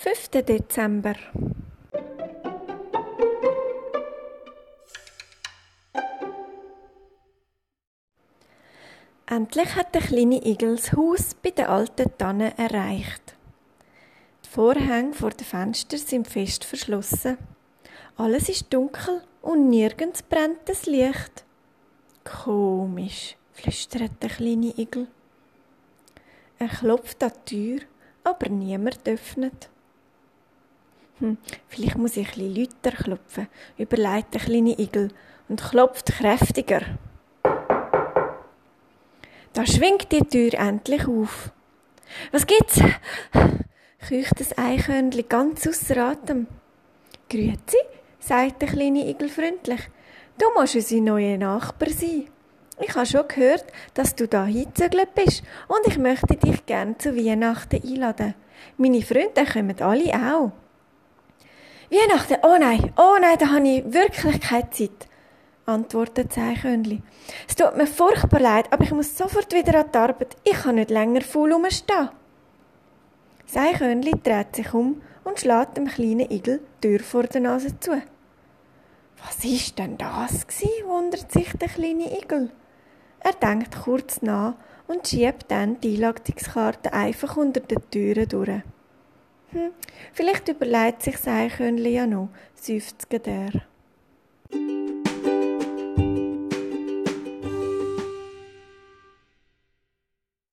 5. Dezember. Endlich hat der kleine Igel das Haus bei der alten Tanne erreicht. Die Vorhänge vor den Fenstern sind fest verschlossen. Alles ist dunkel und nirgends brennt das Licht. Komisch, flüstert der kleine Igel. Er klopft an die Tür, aber niemand öffnet. Hm, vielleicht muss ich bisschen lauter klopfen, überlegt der kleine Igel und klopft kräftiger. Da schwingt die Tür endlich auf. Was gibt's? keucht das Eichhörnchen ganz außer Atem. Grüezi, sagt der kleine Igel freundlich. Du musst unser neuer Nachbar sein. Ich habe schon gehört, dass du da hingezügelt bist und ich möchte dich gern zu Weihnachten einladen. Meine Freunde kommen alle auch. Weihnachten? Oh nein, oh nein, da habe ich wirklich keine Zeit, antwortet das Eichhörnchen. Es tut mir furchtbar leid, aber ich muss sofort wieder an die Arbeit. Ich kann nicht länger faul rumstehen. Das Eichhörnchen dreht sich um und schlägt dem kleinen Igel die Tür vor der Nase zu. Was ist denn das gsi? wundert sich der kleine Igel. Er denkt kurz nach und schiebt dann die Einladungskarte einfach unter den Türen durch. Hm, vielleicht überlegt sich das Eichhörnchen ja noch, seufzt er.